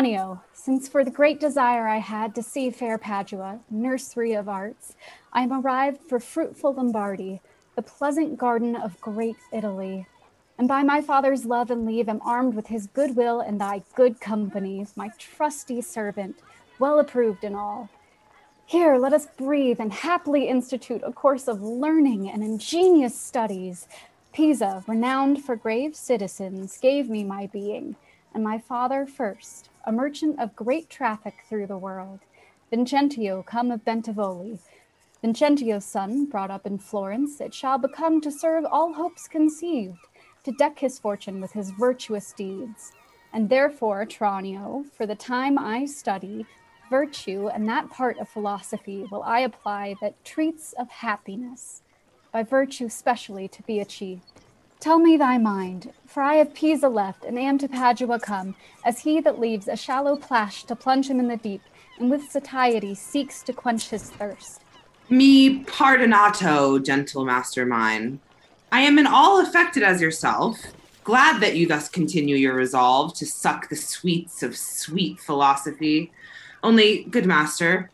Tranio, since for the great desire I had to see fair Padua, nursery of arts, I am arrived for fruitful Lombardy, the pleasant garden of great Italy. And by my father's love and leave am armed with his good will and thy good company, my trusty servant, well approved in all. Here let us breathe and happily institute a course of learning and ingenious studies. Pisa, renowned for grave citizens, gave me my being, and my father first, a merchant of great traffic through the world. Vincentio come of Bentivogli, Vincentio's son, brought up in Florence, it shall become to serve all hopes conceived, to deck his fortune with his virtuous deeds. And therefore, Tranio, for the time I study, virtue and that part of philosophy will I apply that treats of happiness, by virtue specially to be achieved. Tell me thy mind, for I have Pisa left and am to Padua come, as he that leaves a shallow plash to plunge him in the deep, and with satiety seeks to quench his thirst. Mi perdonato, gentle master mine. I am in all affected as yourself, glad that you thus continue your resolve to suck the sweets of sweet philosophy. Only, good master,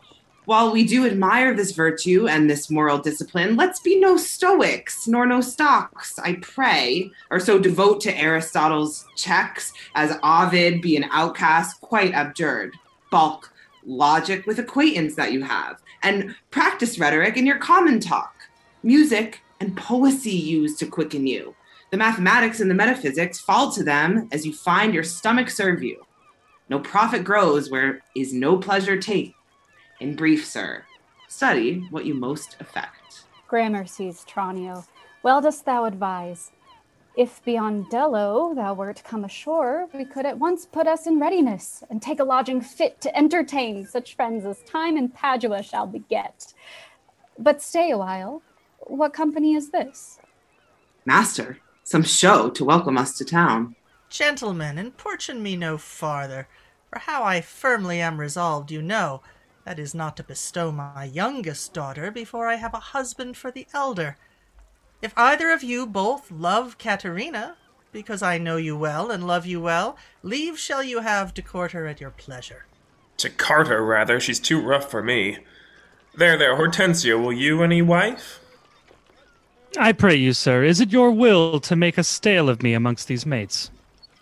while we do admire this virtue and this moral discipline, let's be no stoics nor no stocks, I pray, or so devote to Aristotle's checks as Ovid be an outcast, quite abjured. Bulk logic with acquaintance that you have, and practice rhetoric in your common talk. Music and poesy used to quicken you. The mathematics and the metaphysics fall to them as you find your stomach serve you. No profit grows where is no pleasure take. In brief, sir, study what you most affect. Gramercies, Tranio, well dost thou advise. If Biondello thou wert come ashore, we could at once put us in readiness and take a lodging fit to entertain such friends as time in Padua shall beget. But stay a while. What company is this? Master, some show to welcome us to town. Gentlemen, importune me no farther, for how I firmly am resolved you know, that is not to bestow my youngest daughter before I have a husband for the elder. If either of you both love Caterina, because I know you well and love you well, leave shall you have to court her at your pleasure. To cart her, rather. She's too rough for me. There, there, Hortensio, will you any wife? I pray you, sir, is it your will to make a stale of me amongst these mates?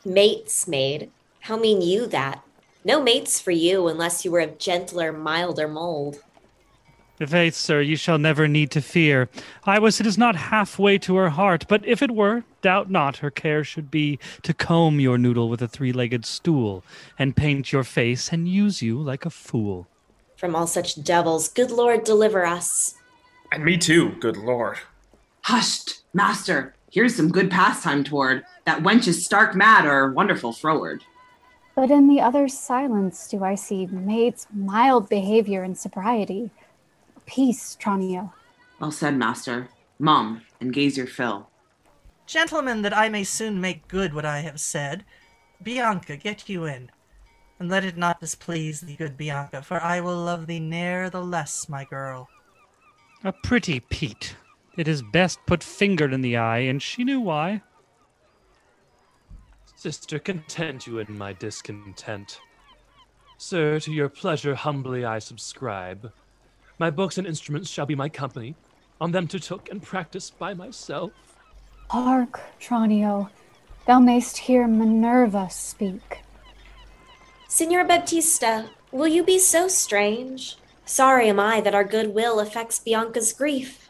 Mates, maid? How mean you that? No mates for you unless you were of gentler, milder mold. Faith, sir, you shall never need to fear. I was it is not halfway to her heart, but if it were, doubt not her care should be to comb your noodle with a three-legged stool, and paint your face and use you like a fool. From all such devils, good Lord deliver us. And me too, good lord. Hushed, master, here's some good pastime toward. That wench is stark mad or wonderful froward. But in the other's silence do I see maid's mild behavior and sobriety. Peace, Tranio. Well said, master. Mum, and gaze your fill. Gentlemen, that I may soon make good what I have said, Bianca, get you in. And let it not displease thee, good Bianca, for I will love thee ne'er the less, my girl. A pretty peat. It is best put fingered in the eye, and she knew why. Sister, content you in my discontent. Sir, to your pleasure humbly I subscribe. My books and instruments shall be my company, on them to took and practice by myself. Hark, Tranio, thou mayst hear Minerva speak. Signor Baptista, will you be so strange? Sorry am I that our good will affects Bianca's grief.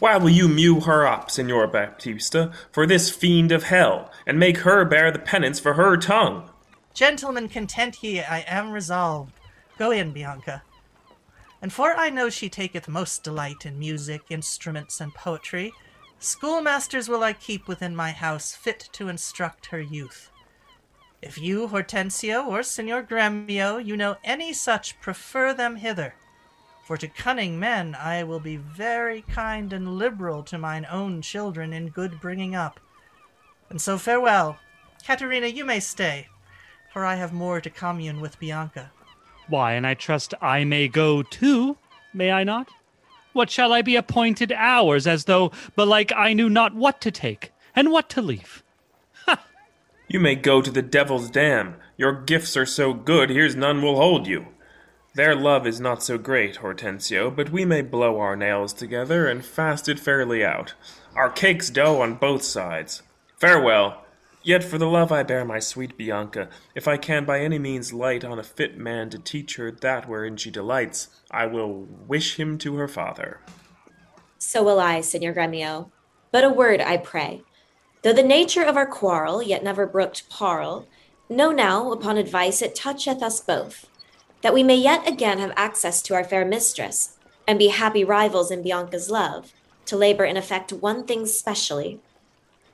Why will you mew her up, Signor Baptista, for this fiend of hell, and make her bear the penance for her tongue? Gentlemen, content ye, I am resolved. Go in, Bianca. And for I know she taketh most delight in music, instruments, and poetry, schoolmasters will I keep within my house fit to instruct her youth. If you, Hortensio, or Signor Gremio, you know any such, prefer them hither. For to cunning men I will be very kind and liberal to mine own children in good bringing up. And so farewell. Caterina, you may stay, for I have more to commune with Bianca. Why, and I trust I may go too, may I not? What shall I be appointed hours, as though belike I knew not what to take and what to leave? Ha! You may go to the devil's dam. Your gifts are so good, here's none will hold you. Their love is not so great, Hortensio, but we may blow our nails together and fast it fairly out. Our cake's dough on both sides. Farewell. Yet for the love I bear my sweet Bianca, if I can by any means light on a fit man to teach her that wherein she delights, I will wish him to her father. So will I, Signor Gremio. But a word, I pray. Though the nature of our quarrel yet never brooked parle, know now, upon advice, it toucheth us both, that we may yet again have access to our fair mistress, and be happy rivals in Bianca's love, to labor in effect one thing specially.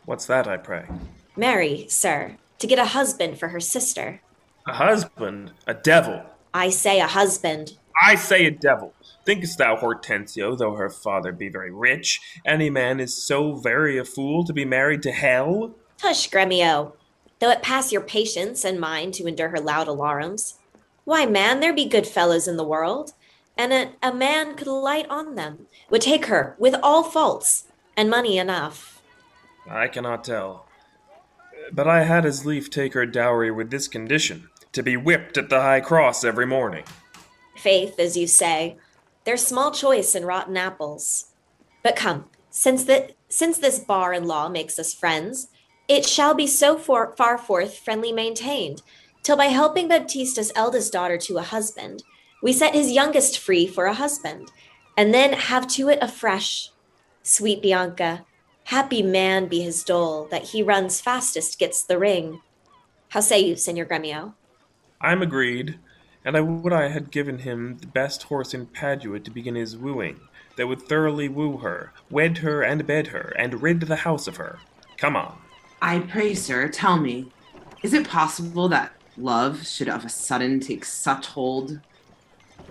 What's that, I pray? Marry, sir, to get a husband for her sister. A husband? A devil? I say a husband. I say a devil. Thinkest thou, Hortensio, though her father be very rich, any man is so very a fool to be married to hell? Tush, Gremio. Though it pass your patience and mine to endure her loud alarums. Why, man, there be good fellows in the world, and a, a man could light on them, would take her with all faults, and money enough. I cannot tell. But I had as lief take her dowry with this condition to be whipped at the high cross every morning. Faith, as you say, there's small choice in rotten apples. But come, since the since this bar and law makes us friends, it shall be so for, far forth friendly maintained, till by helping Baptista's eldest daughter to a husband, we set his youngest free for a husband, and then have to it afresh. Sweet Bianca, happy man be his dole, that he runs fastest gets the ring. How say you, Senor Gremio? I'm agreed, and I would I had given him the best horse in Padua to begin his wooing, that would thoroughly woo her, wed her and bed her, and rid the house of her. Come on. I pray, sir, tell me, is it possible that love should of a sudden take such hold?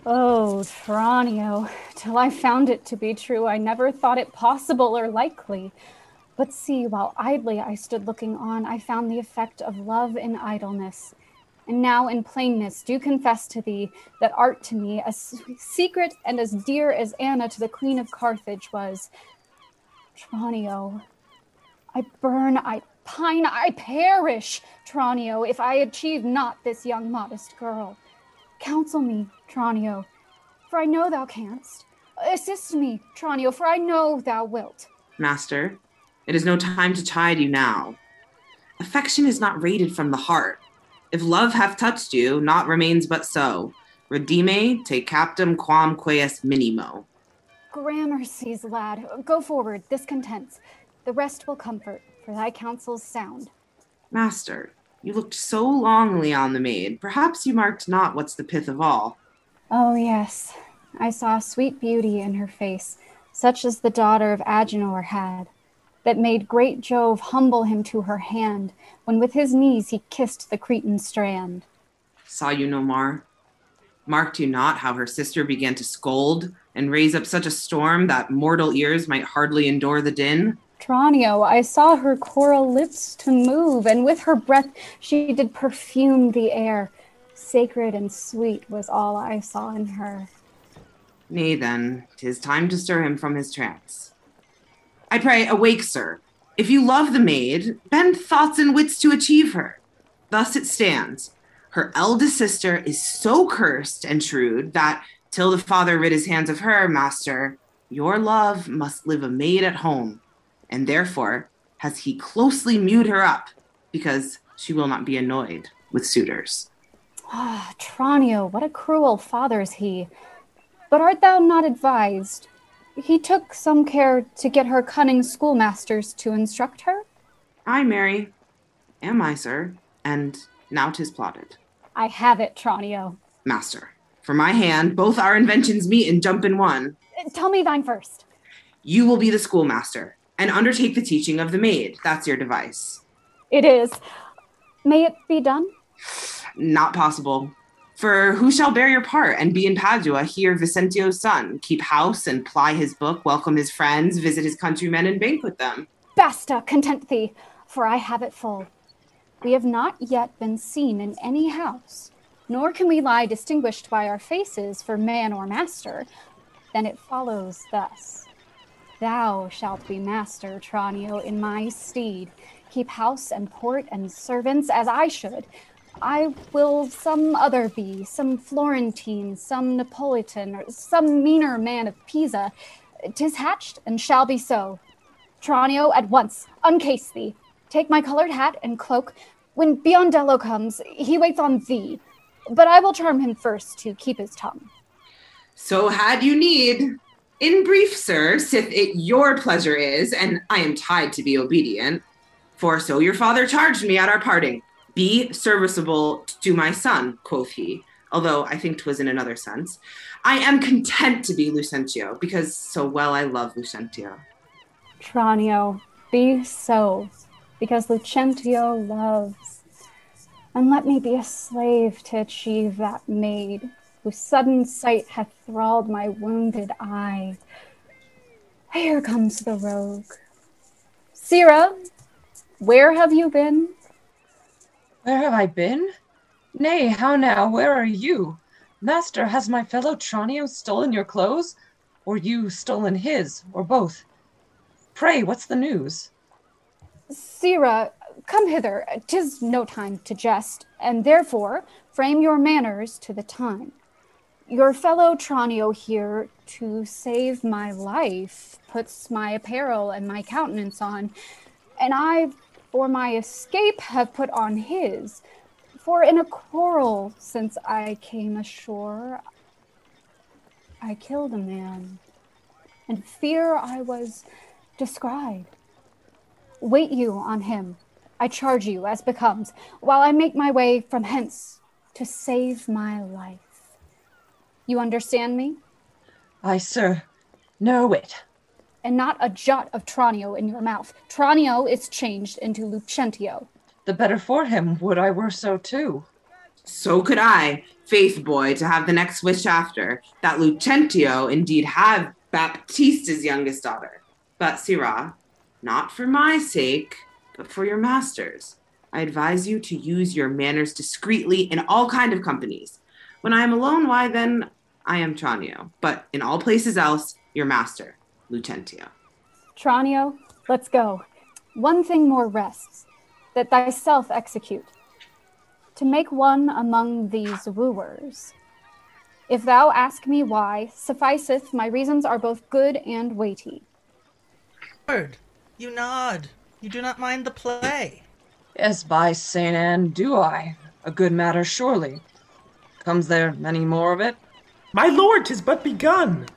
Oh, Tranio, till I found it to be true, I never thought it possible or likely. But see, while idly I stood looking on, I found the effect of love in idleness. And now, in plainness, do confess to thee that art to me as secret and as dear as Anna to the Queen of Carthage was. Tranio, I burn, I pine, I perish, Tranio, if I achieve not this young modest girl. Counsel me, Tranio, for I know thou canst. Assist me, Tranio, for I know thou wilt. Master, it is no time to chide you now. Affection is not rated from the heart. If love hath touched you, naught remains but so. Redime te captum quam queas minimo. Gramercies, lad, go forward, this contents. The rest will comfort, for thy counsel's sound. Master, you looked so longly on the maid, perhaps you marked not what's the pith of all. Oh, yes, I saw sweet beauty in her face, such as the daughter of Agenor had, that made great Jove humble him to her hand, when with his knees he kissed the Cretan strand. Saw you no more? Marked you not how her sister began to scold and raise up such a storm that mortal ears might hardly endure the din? Tranio, I saw her coral lips to move, and with her breath she did perfume the air. Sacred and sweet was all I saw in her. Nay, then, 'tis time to stir him from his trance. I pray, awake, sir. If you love the maid, bend thoughts and wits to achieve her. Thus it stands. Her eldest sister is so cursed and shrewd that, till the father rid his hands of her, master, your love must live a maid at home, and therefore has he closely mewed her up, because she will not be annoyed with suitors. Ah, Tranio, what a cruel father is he. But art thou not advised? He took some care to get her cunning schoolmasters to instruct her? Ay, marry, am I, sir? And now 'tis plotted. I have it, Tranio. Master, for my hand, both our inventions meet and jump in one. Tell me thine first. You will be the schoolmaster and undertake the teaching of the maid. That's your device. It is. May it be done? Not possible. For who shall bear your part and be in Padua, here Vincentio's son, keep house and ply his book, welcome his friends, visit his countrymen, and banquet them? Basta, content thee, for I have it full. We have not yet been seen in any house, nor can we lie distinguished by our faces for man or master. Then it follows thus. Thou shalt be master, Tranio, in my stead. Keep house and port and servants as I should. I will some other be, some Florentine, some Neapolitan, or some meaner man of Pisa. Tis hatched and shall be so. Tranio, at once, uncase thee. Take my colored hat and cloak. When Biondello comes, he waits on thee. But I will charm him first to keep his tongue. So had you need. In brief, sir, sith it your pleasure is, and I am tied to be obedient, for so your father charged me at our parting. Be serviceable to my son, quoth he, although I think 'twas in another sense. I am content to be Lucentio, because so well I love Lucentio. Tranio, be so, because Lucentio loves. And let me be a slave to achieve that maid, whose sudden sight hath thralled my wounded eye. Here comes the rogue. Sirrah, where have you been? Where have I been? Nay, how now? Where are you? Master, has my fellow Tranio stolen your clothes? Or you stolen his, or both? Pray, what's the news? Sirrah, come hither. Tis no time to jest, and therefore frame your manners to the time. Your fellow Tranio here, to save my life, puts my apparel and my countenance on, and I, for my escape, have put on his. For in a quarrel since I came ashore, I killed a man, and fear I was described. Wait you on him, I charge you, as becomes, while I make my way from hence to save my life. You understand me? Aye, sir. Know it. And not a jot of Tranio in your mouth. Tranio is changed into Lucentio. The better for him, would I were so too. So could I, faith boy, to have the next wish after, that Lucentio indeed have Baptista's youngest daughter. But, Sirrah, not for my sake, but for your master's. I advise you to use your manners discreetly in all kind of companies. When I am alone, why then I am Tranio, but in all places else, your master, Lucentio. Tranio, let's go. One thing more rests, that thyself execute, to make one among these wooers. If thou ask me why, sufficeth my reasons are both good and weighty. Lord, you nod. You do not mind the play. Yes, by Saint Anne, do I. A good matter, surely. Comes there many more of it? My lord, 'tis but begun.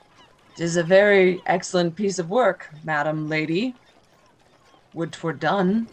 Tis a very excellent piece of work, madam lady. Would 'twere done.